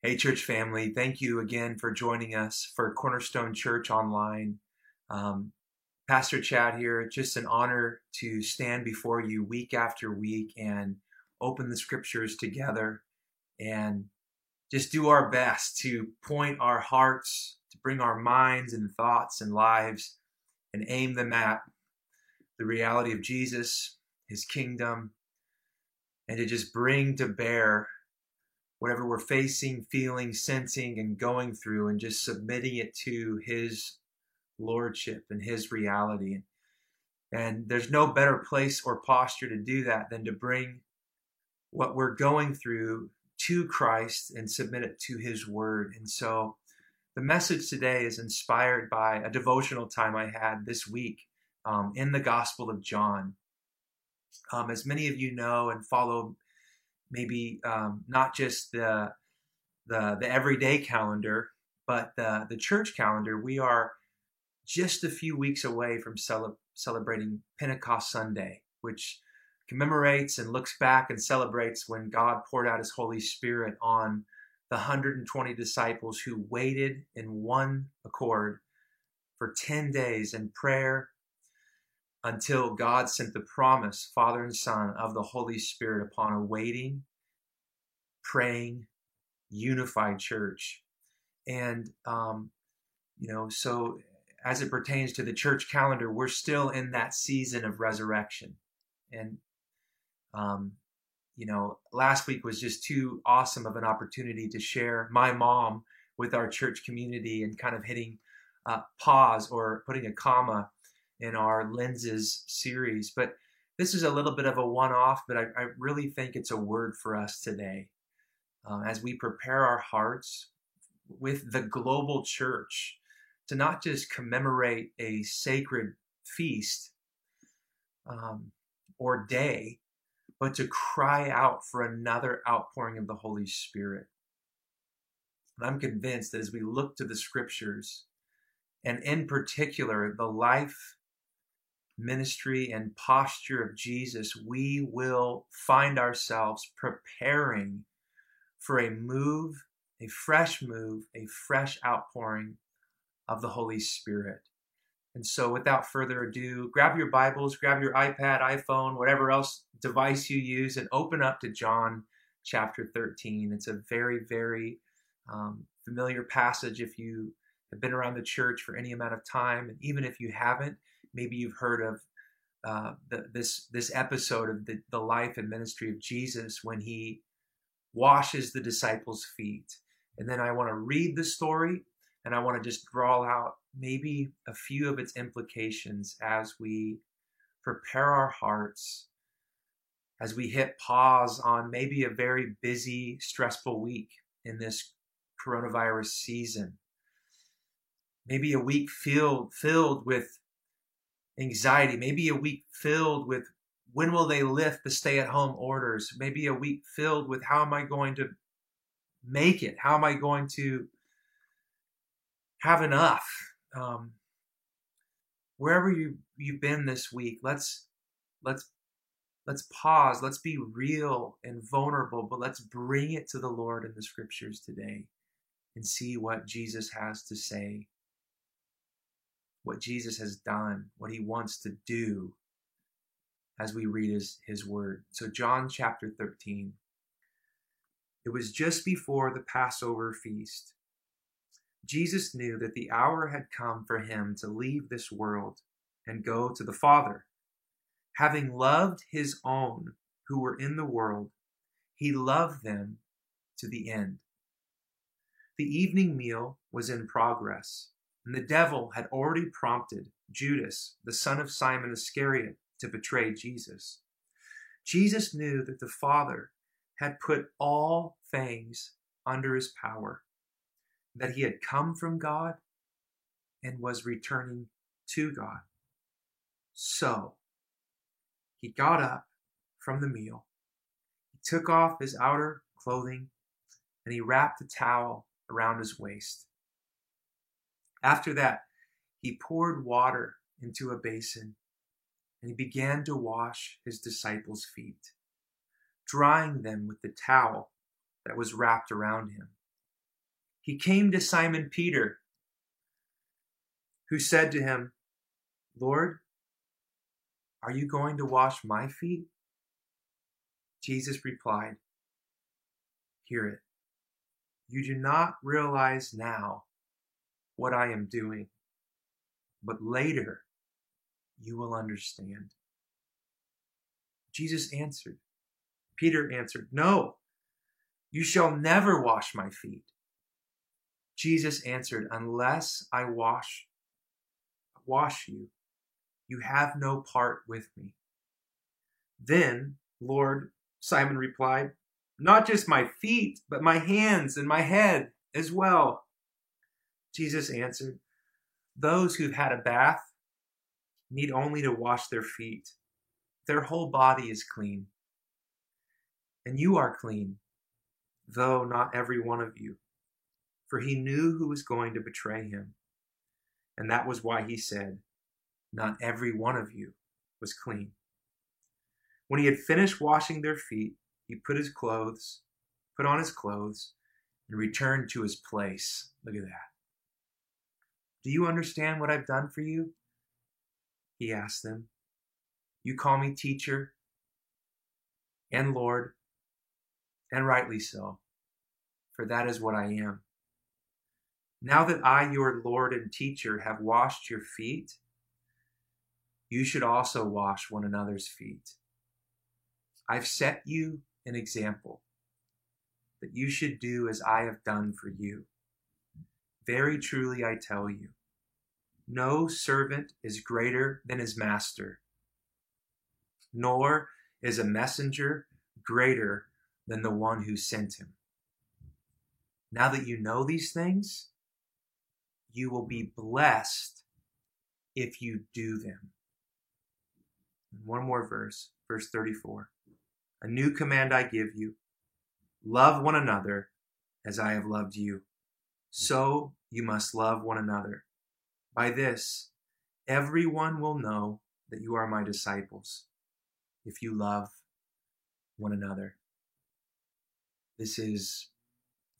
Hey, church family, thank you again for joining us for Cornerstone Church Online. Um, Pastor Chad here, just an honor to stand before you week after week and open the scriptures together and just do our best to point our hearts, to bring our minds and thoughts and lives and aim them at the reality of Jesus, his kingdom, and to just bring to bear whatever we're facing, feeling, sensing, and going through, and just submitting it to His lordship and His reality. And there's no better place or posture to do that than to bring what we're going through to Christ and submit it to His Word. And so the message today is inspired by a devotional time I had this week um, in the Gospel of John. Um, as many of you know and follow maybe um, not just the, the the everyday calendar, but the the church calendar. We are just a few weeks away from cele- celebrating Pentecost Sunday, which commemorates and looks back and celebrates when God poured out His Holy Spirit on the 120 disciples who waited in one accord for 10 days in prayer until God sent the promise, Father and Son, of the Holy Spirit upon a waiting, praying, unified church. And, um, you know, so as it pertains to the church calendar, we're still in that season of resurrection. And, um, you know, last week was just too awesome of an opportunity to share my mom with our church community and kind of hitting uh, pause or putting a comma in our lenses series. But this is a little bit of a one off, but I, I, really think it's a word for us today. Um, as we prepare our hearts with the global church to not just commemorate a sacred feast um, or day, but to cry out for another outpouring of the Holy Spirit. And I'm convinced that as we look to the scriptures, and in particular, the life ministry and posture of Jesus, we will find ourselves preparing for a move, a fresh move, a fresh outpouring of the Holy Spirit. And so, without further ado, grab your Bibles, grab your iPad, iPhone, whatever else device you use, and open up to John chapter 13. It's a very, very um, familiar passage if you have been around the church for any amount of time. And even if you haven't, maybe you've heard of uh, the, this this episode of the, the life and ministry of Jesus when he washes the disciples' feet. And then I want to read the story and I want to just draw out maybe a few of its implications as we prepare our hearts, as we hit pause on maybe a very busy, stressful week in this coronavirus season. Maybe a week filled, filled with anxiety, maybe a week filled with when will they lift the stay at home orders, maybe a week filled with how am I going to make it? How am I going to have enough? Um, wherever you you've been this week, let's let's let's pause. Let's be real and vulnerable, but let's bring it to the Lord in the scriptures today and see what Jesus has to say what Jesus has done, what he wants to do as we read his, his word. So, John chapter 13. It was just before the Passover feast. Jesus knew that the hour had come for him to leave this world and go to the Father. Having loved his own who were in the world, he loved them to the end. The evening meal was in progress and the devil had already prompted Judas, the son of Simon Iscariot, to betray Jesus. Jesus knew that the Father had put all things under his power, that he had come from God and was returning to God. So he got up from the meal, he took off his outer clothing, and he wrapped a towel around his waist. After that, he poured water into a basin and he began to wash his disciples' feet, drying them with the towel that was wrapped around him. he came to Simon Peter, who said to him, Lord, are you going to wash my feet? Jesus replied, Hear it. You do not realize now what I am doing, but later you will understand. Jesus answered. Peter answered, No, you shall never wash my feet. Jesus answered, Unless I wash wash you, you have no part with me. Then, Lord, Simon replied, Not just my feet, but my hands and my head as well. Jesus answered, Those who've had a bath need only to wash their feet. Their whole body is clean. And you are clean, though not every one of you. For he knew who was going to betray him. And that was why he said, Not every one of you was clean. When he had finished washing their feet, he put his clothes, put on his clothes, and returned to his place. Look at that. Do you understand what I've done for you? He asked them. You call me teacher and Lord, and rightly so, for that is what I am. Now that I, your Lord and teacher, have washed your feet, you should also wash one another's feet. I've set you an example that you should do as I have done for you. Very truly, I tell you, no servant is greater than his master, nor is a messenger greater than the one who sent him. Now that you know these things, you will be blessed if you do them. One more verse, verse 34. A new command I give you love one another as I have loved you. So you must love one another. By this, everyone will know that you are my disciples if you love one another. This is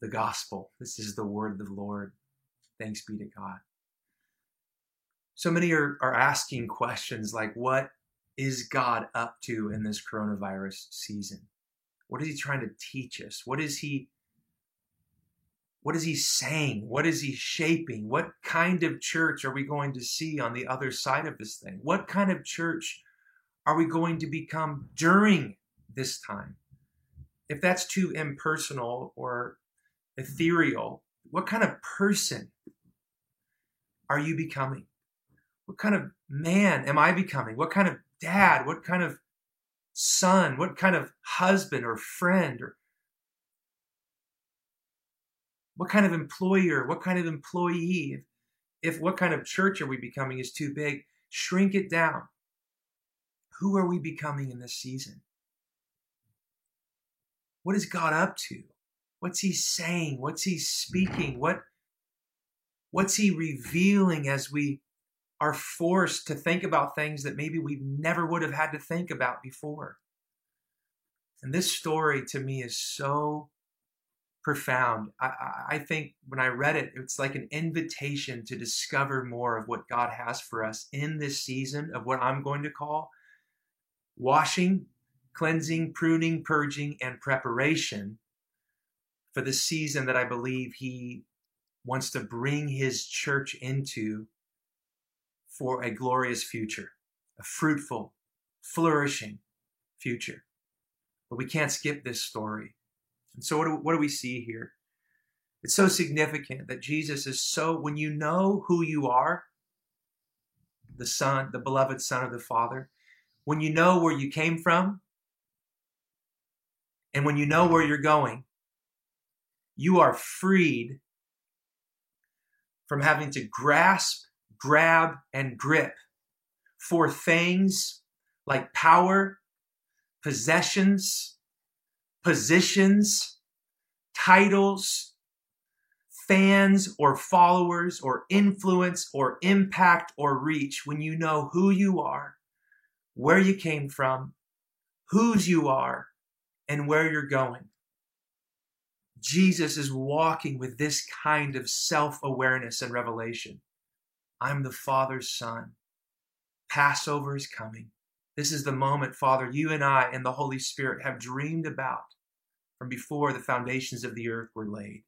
the gospel. This is the word of the Lord. Thanks be to God. So many are, are asking questions like, what is God up to in this coronavirus season? What is he trying to teach us? What is he what is he saying? What is he shaping? What kind of church are we going to see on the other side of this thing? What kind of church are we going to become during this time? If that's too impersonal or ethereal, what kind of person are you becoming? What kind of man am I becoming? What kind of dad? What kind of son? What kind of husband or friend or what kind of employer? What kind of employee? If, what kind of church are we becoming is too big, shrink it down. Who are we becoming in this season? What is God up to? What's he saying? What's he speaking? What what's he revealing as we are forced to think about things that maybe we never would have had to think about before? And this story to me is so profound. I, I, think when I read it, it's like an invitation to discover more of what God has for us in this season of what I'm going to call washing, cleansing, pruning, purging, and preparation for the season that I believe He wants to bring His church into for a glorious future, a fruitful, flourishing future. But we can't skip this story. And so, what do, what do we see here? It's so significant that Jesus is so, when you know who you are, the Son, the beloved Son of the Father, when you know where you came from, and when you know where you're going, you are freed from having to grasp, grab, and grip for things like power, possessions, positions, titles, fans or followers or influence or impact or reach when you know who you are, where you came from, whose you are, and where you're going. Jesus is walking with this kind of self awareness and revelation. I'm the Father's Son. Passover is coming. This is the moment, Father, you and I and the Holy Spirit have dreamed about from before the foundations of the earth were laid.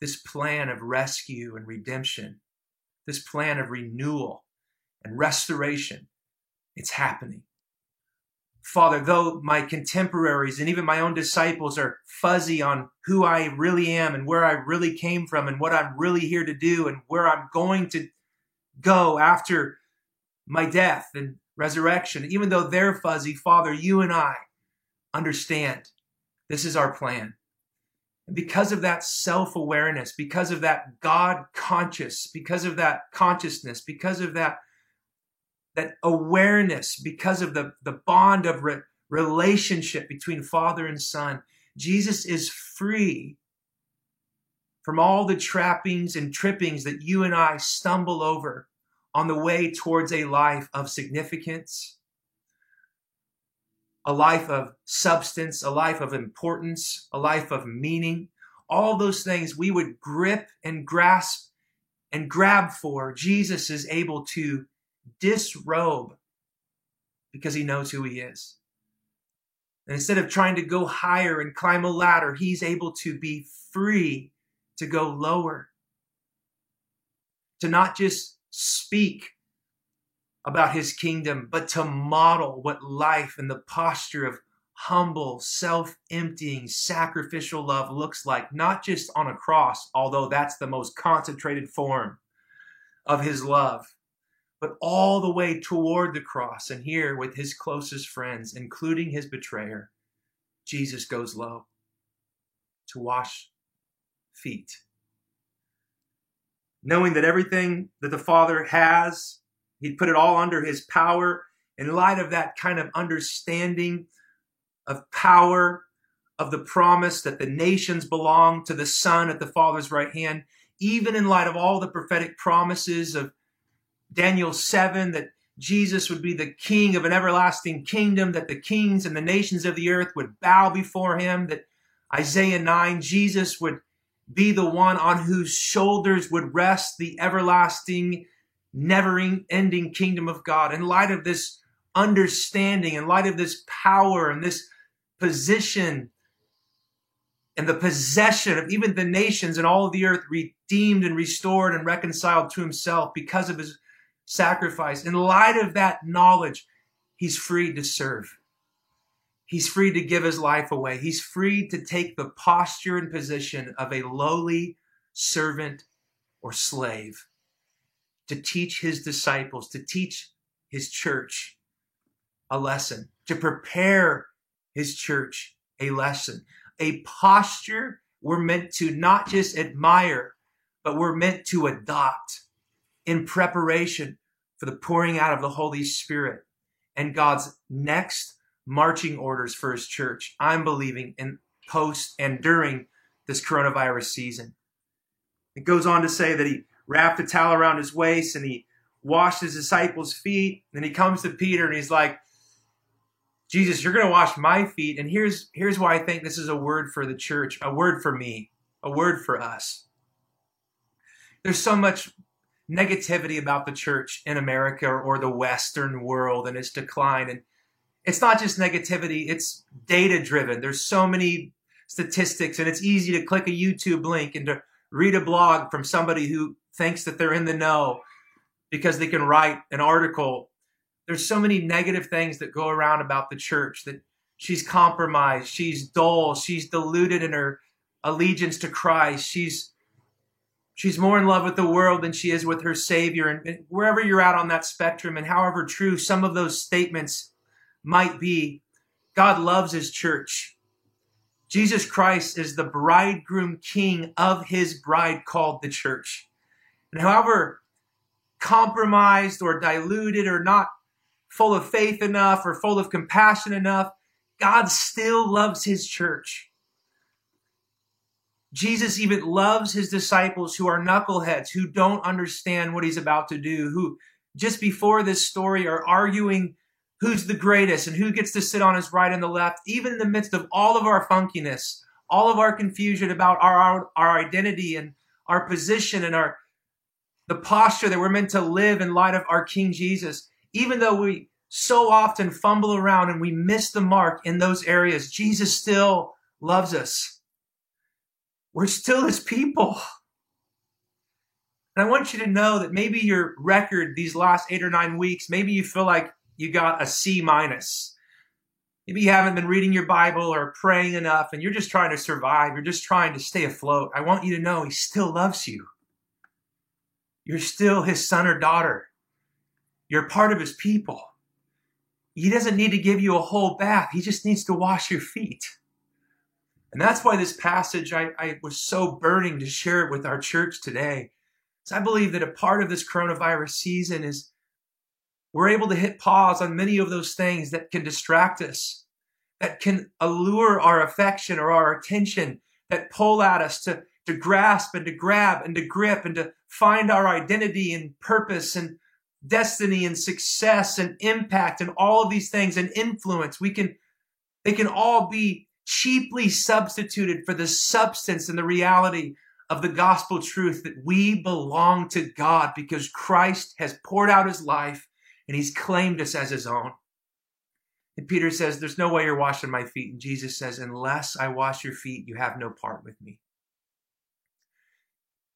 This plan of rescue and redemption, this plan of renewal and restoration, it's happening. Father, though my contemporaries and even my own disciples are fuzzy on who I really am and where I really came from and what I'm really here to do and where I'm going to go after my death and resurrection, even though they're fuzzy, Father, you and I understand this is our plan. And because of that self awareness, because of that God conscious, because of that consciousness, because of that that awareness because of the, the bond of re- relationship between father and son. Jesus is free from all the trappings and trippings that you and I stumble over on the way towards a life of significance, a life of substance, a life of importance, a life of meaning. All those things we would grip and grasp and grab for, Jesus is able to disrobe because he knows who he is. And instead of trying to go higher and climb a ladder, he's able to be free to go lower. To not just speak about his kingdom, but to model what life and the posture of humble, self emptying, sacrificial love looks like, not just on a cross, although that's the most concentrated form of his love, but all the way toward the cross. And here, with his closest friends, including his betrayer, Jesus goes low to wash feet. Knowing that everything that the Father has, he put it all under his power. In light of that kind of understanding of power, of the promise that the nations belong to the Son at the Father's right hand, even in light of all the prophetic promises of Daniel 7 that Jesus would be the king of an everlasting kingdom, that the kings and the nations of the earth would bow before him, that Isaiah 9, Jesus would be the one on whose shoulders would rest the everlasting, never ending kingdom of God. In light of this understanding, in light of this power and this position and the possession of even the nations and all of the earth redeemed and restored and reconciled to himself because of his sacrifice. In light of that knowledge, he's free to serve. He's free to give his life away. He's free to take the posture and position of a lowly servant or slave, to teach his disciples, to teach his church a lesson, to prepare his church a lesson, a posture we're meant to not just admire, but we're meant to adopt in preparation for the pouring out of the Holy Spirit and God's next marching orders for his church. I'm believing in post and during this coronavirus season. It goes on to say that he wrapped a towel around his waist and he washed his disciples' feet. Then he comes to Peter and he's like, Jesus, you're going to wash my feet. And here's, here's why I think this is a word for the church, a word for me, a word for us. There's so much negativity about the church in America or the Western world and its decline. And it's not just negativity, it's data driven. There's so many statistics, and it's easy to click a YouTube link and to read a blog from somebody who thinks that they're in the know because they can write an article. There's so many negative things that go around about the church that she's compromised, she's dull, she's diluted in her allegiance to Christ, she's she's more in love with the world than she is with her Savior. And, wherever you're at on that spectrum, and however true some of those statements might be, God loves his church. Jesus Christ is the bridegroom king of his bride called the church. And however compromised or diluted or not full of faith enough or full of compassion enough, God still loves his church. Jesus even loves his disciples who are knuckleheads, who don't understand what he's about to do, who just before this story are arguing who's the greatest and who gets to sit on his right and the left, even in the midst of all of our funkiness, all of our confusion about our, our, our identity and our position and our the posture that we're meant to live in light of our King Jesus, even though we so often fumble around and we miss the mark in those areas, Jesus still loves us. We're still his people. And I want you to know that maybe your record these last eight or nine weeks, maybe you feel like you got a C minus. Maybe you haven't been reading your Bible or praying enough and you're just trying to survive. You're just trying to stay afloat. I want you to know He still loves you. You're still His son or daughter. You're part of His people. He doesn't need to give you a whole bath, He just needs to wash your feet. And that's why this passage, I, I was so burning to share it with our church today. So I believe that a part of this coronavirus season is we're able to hit pause on many of those things that can distract us, that can allure our affection or our attention, that pull at us to, to grasp and to grab and to grip and to find our identity and purpose and destiny and success and impact and all of these things and influence. We can, they can all be cheaply substituted for the substance and the reality of the gospel truth that we belong to God because Christ has poured out his life and he's claimed us as his own. And Peter says, There's no way you're washing my feet. And Jesus says, Unless I wash your feet, you have no part with me.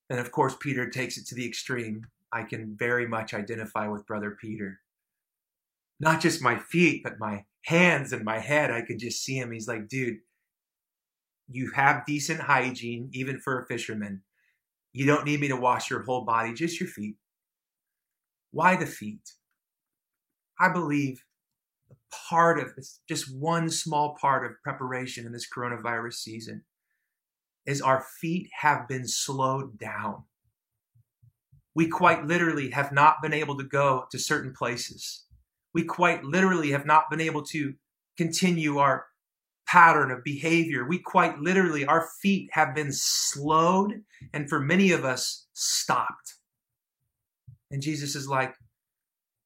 And of course, Peter takes it to the extreme. I can very much identify with Brother Peter. Not just my feet, but my hands and my head. I could just see him. He's like, Dude, you have decent hygiene, even for a fisherman. You don't need me to wash your whole body, just your feet. Why the feet? I believe a part of this, just one small part of preparation in this coronavirus season is our feet have been slowed down. We quite literally have not been able to go to certain places. We quite literally have not been able to continue our pattern of behavior. We quite literally, our feet have been slowed and for many of us, stopped. And Jesus is like,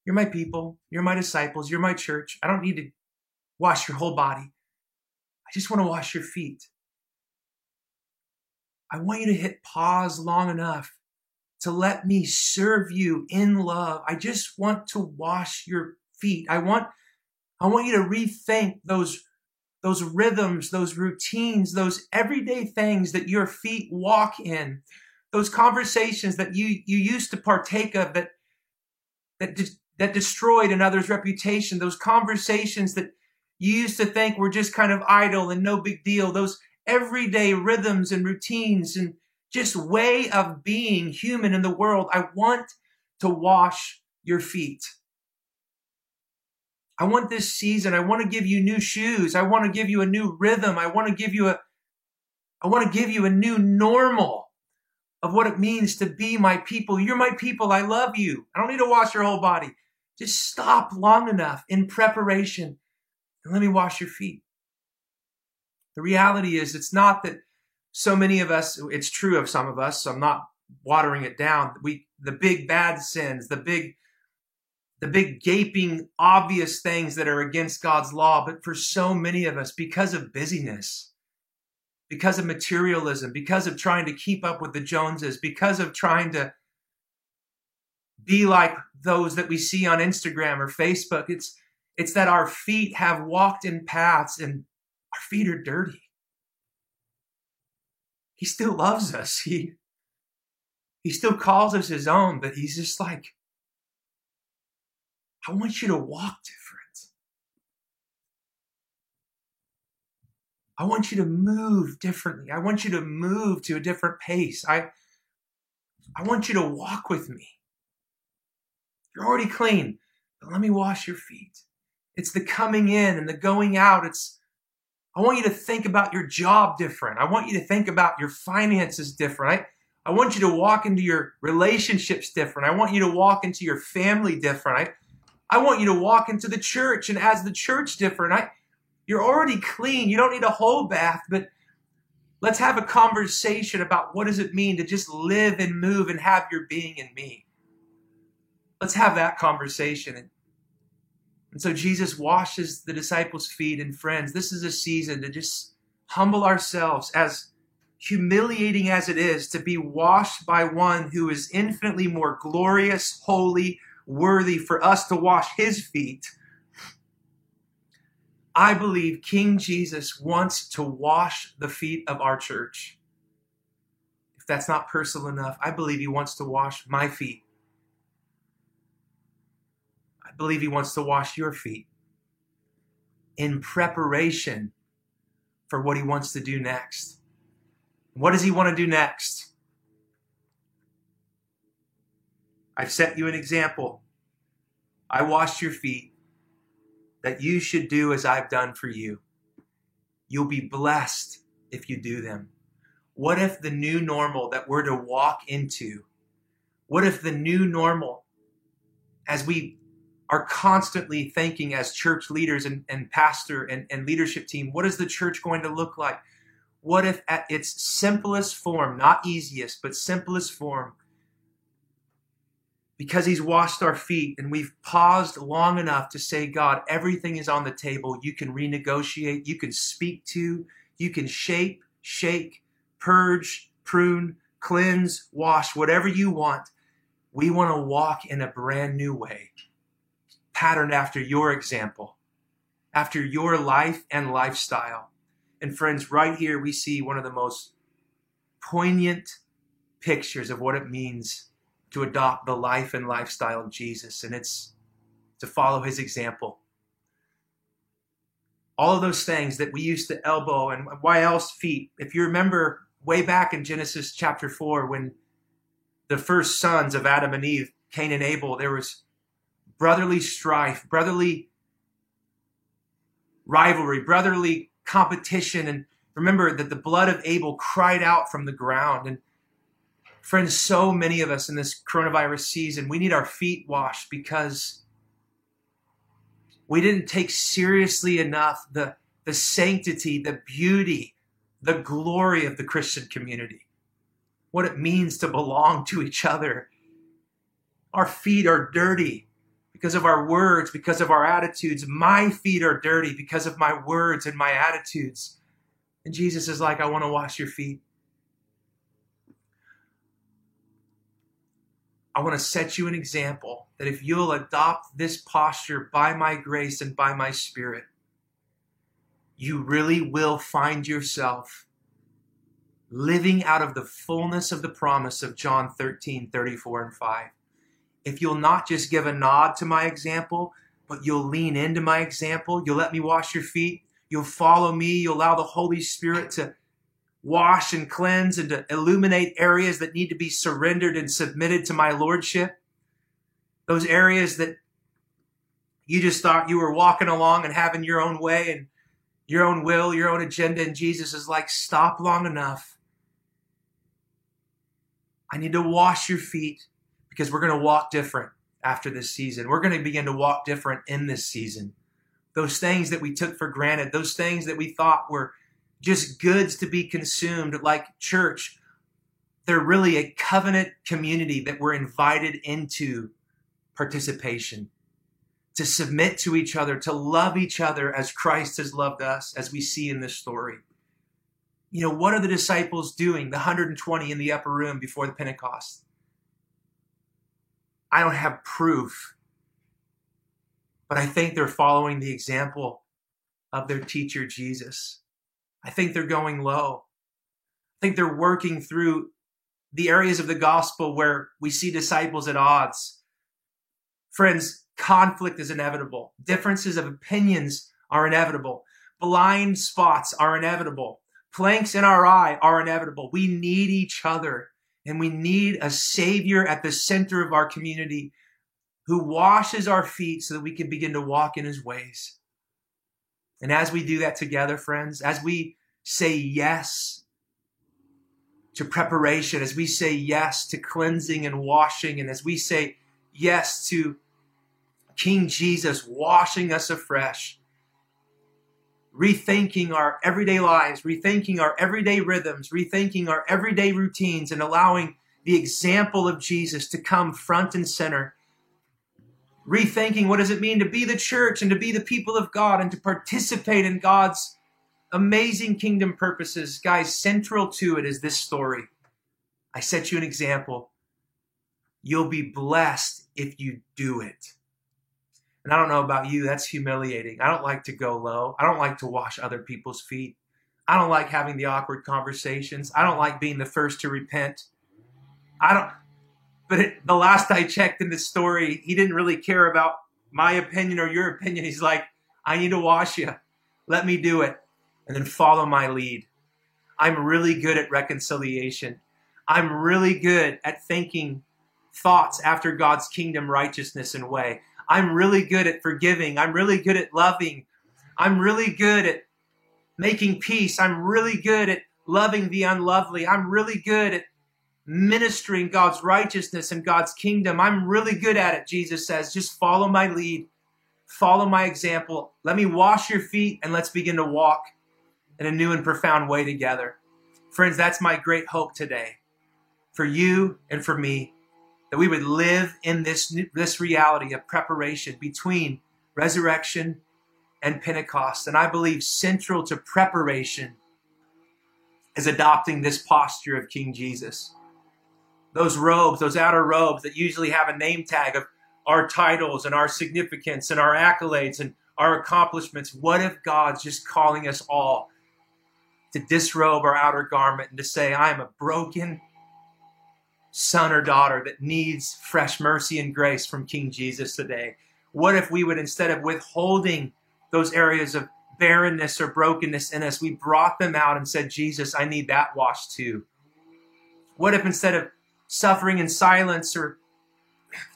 You're my people. You're my disciples. You're my church. I don't need to wash your whole body. I just want to wash your feet. I want you to hit pause long enough to let me serve you in love. I just want to wash your feet. I want, I want you to rethink those those rhythms, those routines, those everyday things that your feet walk in, those conversations that you, you used to partake of that, that, de- that destroyed another's reputation, those conversations that you used to think were just kind of idle and no big deal, those everyday rhythms and routines and just way of being human in the world. I want to wash your feet. I want this season. I want to give you new shoes. I want to give you a new rhythm. I want to give you a, I want to give you a new normal of what it means to be my people. You're my people. I love you. I don't need to wash your whole body. Just stop long enough in preparation and let me wash your feet. The reality is, it's not that so many of us, it's true of some of us, so I'm not watering it down. We, the big bad sins, the big the big gaping obvious things that are against God's law. But for so many of us, because of busyness, because of materialism, because of trying to keep up with the Joneses, because of trying to be like those that we see on Instagram or Facebook, it's it's that our feet have walked in paths and our feet are dirty. He still loves us. He he still calls us his own, but he's just like I want you to walk different. I want you to move differently. I want you to move to a different pace. I, I want you to walk with me. You're already clean, but let me wash your feet. It's the coming in and the going out. It's I want you to think about your job different. I want you to think about your finances different. I, I want you to walk into your relationships different. I want you to walk into your family different. I, I want you to walk into the church and as the church different. I, you're already clean. You don't need a whole bath, but let's have a conversation about what does it mean to just live and move and have your being in me. Let's have that conversation. And, so Jesus washes the disciples' feet and friends. This is a season to just humble ourselves, as humiliating as it is to be washed by one who is infinitely more glorious, holy, worthy for us to wash his feet. I believe King Jesus wants to wash the feet of our church. If that's not personal enough, I believe he wants to wash my feet. Believe he wants to wash your feet in preparation for what he wants to do next. What does he want to do next? I've set you an example. I washed your feet that you should do as I've done for you. You'll be blessed if you do them. What if the new normal that we're to walk into, what if the new normal, as we are constantly thinking as church leaders and, and pastor and, and leadership team, what is the church going to look like? What if at its simplest form, not easiest, but simplest form, because he's washed our feet and we've paused long enough to say, God, everything is on the table. You can renegotiate, you can speak to, you can shape, shake, purge, prune, cleanse, wash, whatever you want. We want to walk in a brand new way, patterned after your example, after your life and lifestyle. And friends, right here we see one of the most poignant pictures of what it means to adopt the life and lifestyle of Jesus, and it's to follow his example. All of those things that we used to elbow and why else feet. If you remember way back in Genesis chapter 4, when the first sons of Adam and Eve, Cain and Abel, there was brotherly strife, brotherly rivalry, brotherly competition. And remember that the blood of Abel cried out from the ground. And friends, so many of us in this coronavirus season, we need our feet washed because we didn't take seriously enough the, the sanctity, the beauty, the glory of the Christian community, what it means to belong to each other. Our feet are dirty because of our words, because of our attitudes. My feet are dirty because of my words and my attitudes. And Jesus is like, I want to wash your feet. I want to set you an example that if you'll adopt this posture by my grace and by my spirit, you really will find yourself living out of the fullness of the promise of John 13, 34, and 5 if you'll not just give a nod to my example, but you'll lean into my example, you'll let me wash your feet, you'll follow me, you'll allow the Holy Spirit to wash and cleanse and to illuminate areas that need to be surrendered and submitted to my lordship. Those areas that you just thought you were walking along and having your own way and your own will, your own agenda, and Jesus is like, stop long enough. I need to wash your feet because we're going to walk different after this season. We're going to begin to walk different in this season. Those things that we took for granted, those things that we thought were just goods to be consumed, like church, they're really a covenant community that we're invited into participation, to submit to each other, to love each other as Christ has loved us, as we see in this story. You know, what are the disciples doing, the 120 in the upper room before the Pentecost? I don't have proof, but I think they're following the example of their teacher, Jesus. I think they're going low. I think they're working through the areas of the gospel where we see disciples at odds. Friends, conflict is inevitable. Differences of opinions are inevitable. Blind spots are inevitable. Planks in our eye are inevitable. We need each other. And we need a Savior at the center of our community who washes our feet so that we can begin to walk in His ways. And as we do that together, friends, as we say yes to preparation, as we say yes to cleansing and washing, and as we say yes to King Jesus washing us afresh, rethinking our everyday lives, rethinking our everyday rhythms, rethinking our everyday routines, and allowing the example of Jesus to come front and center. Rethinking what does it mean to be the church and to be the people of God and to participate in God's amazing kingdom purposes. Guys, central to it is this story. I set you an example. You'll be blessed if you do it. And I don't know about you, that's humiliating. I don't like to go low. I don't like to wash other people's feet. I don't like having the awkward conversations. I don't like being the first to repent. I don't, but it, the last I checked in the story, he didn't really care about my opinion or your opinion. He's like, I need to wash you. Let me do it. And then follow my lead. I'm really good at reconciliation. I'm really good at thinking thoughts after God's kingdom righteousness and way. I'm really good at forgiving. I'm really good at loving. I'm really good at making peace. I'm really good at loving the unlovely. I'm really good at ministering God's righteousness and God's kingdom. I'm really good at it, Jesus says. Just follow my lead, follow my example. Let me wash your feet and let's begin to walk in a new and profound way together. Friends, that's my great hope today for you and for me that we would live in this, this reality of preparation between resurrection and Pentecost. And I believe central to preparation is adopting this posture of King Jesus. Those robes, those outer robes that usually have a name tag of our titles and our significance and our accolades and our accomplishments. What if God's just calling us all to disrobe our outer garment and to say, I am a broken, son or daughter that needs fresh mercy and grace from King Jesus today? What if we would, instead of withholding those areas of barrenness or brokenness in us, we brought them out and said, Jesus, I need that washed too? What if instead of suffering in silence or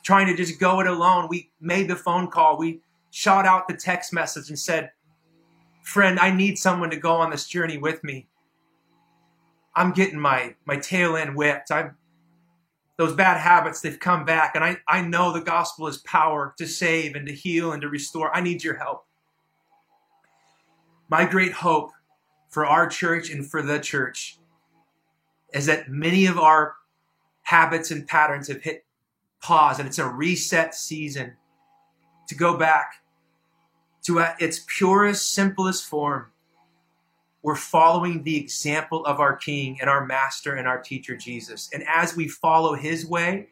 trying to just go it alone, we made the phone call, we shot out the text message and said, Friend, I need someone to go on this journey with me. I'm getting my, my tail end whipped. I'm those bad habits, they've come back. And I, I know the gospel is power to save and to heal and to restore. I need your help. My great hope for our church and for the church is that many of our habits and patterns have hit pause and it's a reset season to go back to its purest, simplest form we're following the example of our King and our Master and our teacher, Jesus. And as we follow his way,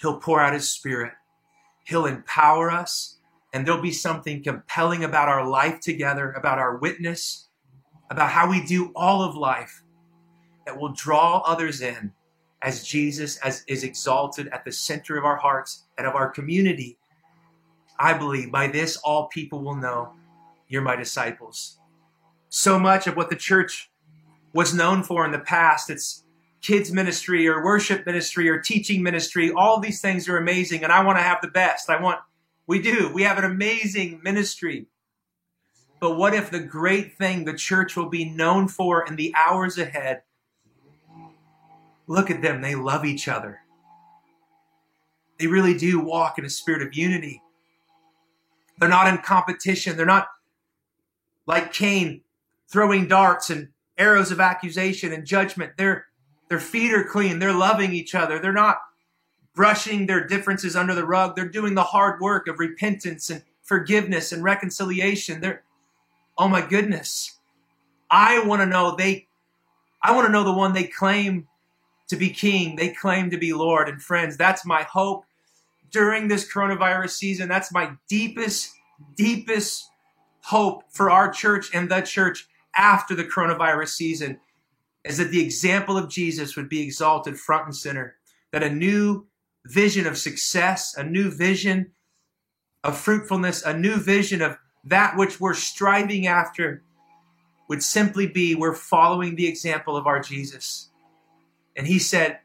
he'll pour out his Spirit, he'll empower us, and there'll be something compelling about our life together, about our witness, about how we do all of life that will draw others in as Jesus as is exalted at the center of our hearts and of our community. I believe by this all people will know you're my disciples so much of what the church was known for in the past. It's kids ministry or worship ministry or teaching ministry. All these things are amazing, and I want to have the best. I want, we do. We have an amazing ministry. But what if the great thing the church will be known for in the hours ahead? Look at them. They love each other. They really do walk in a spirit of unity. They're not in competition. They're not like Cain throwing darts and arrows of accusation and judgment. Their, their feet are clean. They're loving each other. They're not brushing their differences under the rug. They're doing the hard work of repentance and forgiveness and reconciliation. They're, oh my goodness. I want to know they, I want to know the one they claim to be king. They claim to be Lord and friends. That's my hope during this coronavirus season. That's my deepest, deepest hope for our church and the church after the coronavirus season is that the example of Jesus would be exalted front and center, that a new vision of success, a new vision of fruitfulness, a new vision of that which we're striving after would simply be we're following the example of our Jesus. And he said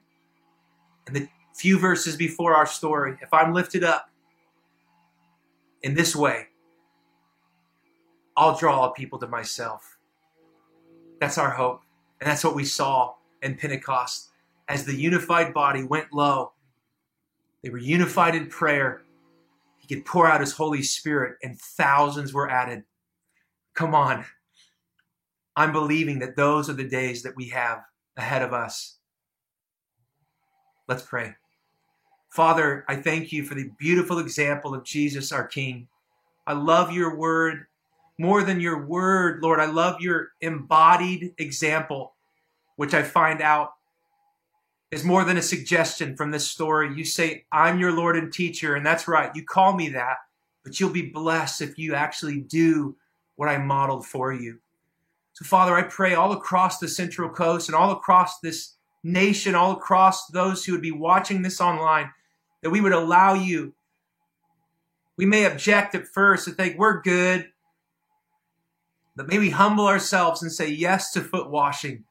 in the few verses before our story, if I'm lifted up in this way, I'll draw all people to myself. That's our hope. And that's what we saw in Pentecost. As the unified body went low, they were unified in prayer. He could pour out his Holy Spirit, and thousands were added. Come on. I'm believing that those are the days that we have ahead of us. Let's pray. Father, I thank you for the beautiful example of Jesus, our King. I love your word. More than your word, Lord. I love your embodied example, which I find out is more than a suggestion from this story. You say, I'm your Lord and teacher, and that's right. You call me that, but you'll be blessed if you actually do what I modeled for you. So, Father, I pray all across the Central Coast and all across this nation, all across those who would be watching this online, that we would allow you. We may object at first and think we're good, but may we humble ourselves and say yes to foot washing.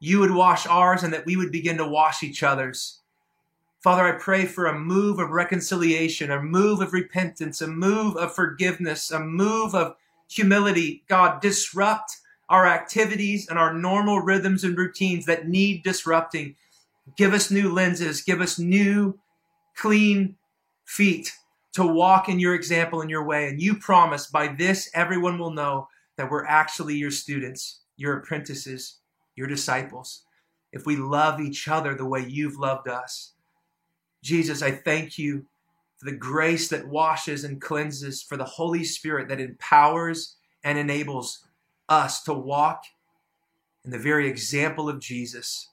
You would wash ours and that we would begin to wash each other's. Father, I pray for a move of reconciliation, a move of repentance, a move of forgiveness, a move of humility. God, disrupt our activities and our normal rhythms and routines that need disrupting. Give us new lenses, give us new, clean feet to walk in your example in your way. And you promise by this, everyone will know that we're actually your students, your apprentices, your disciples. If we love each other the way you've loved us. Jesus, I thank you for the grace that washes and cleanses, for the Holy Spirit that empowers and enables us to walk in the very example of Jesus.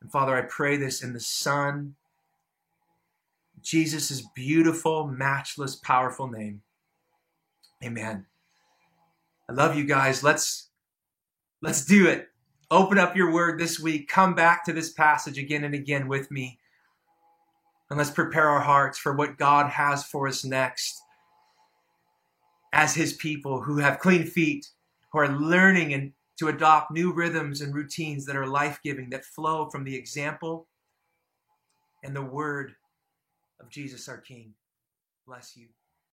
And Father, I pray this in the Son, Jesus' beautiful, matchless, powerful name. Amen. I love you guys. Let's let's do it. Open up your word this week. Come back to this passage again and again with me. And let's prepare our hearts for what God has for us next as his people who have clean feet who are learning and to adopt new rhythms and routines that are life giving, that flow from the example and the word of Jesus our King. Bless you.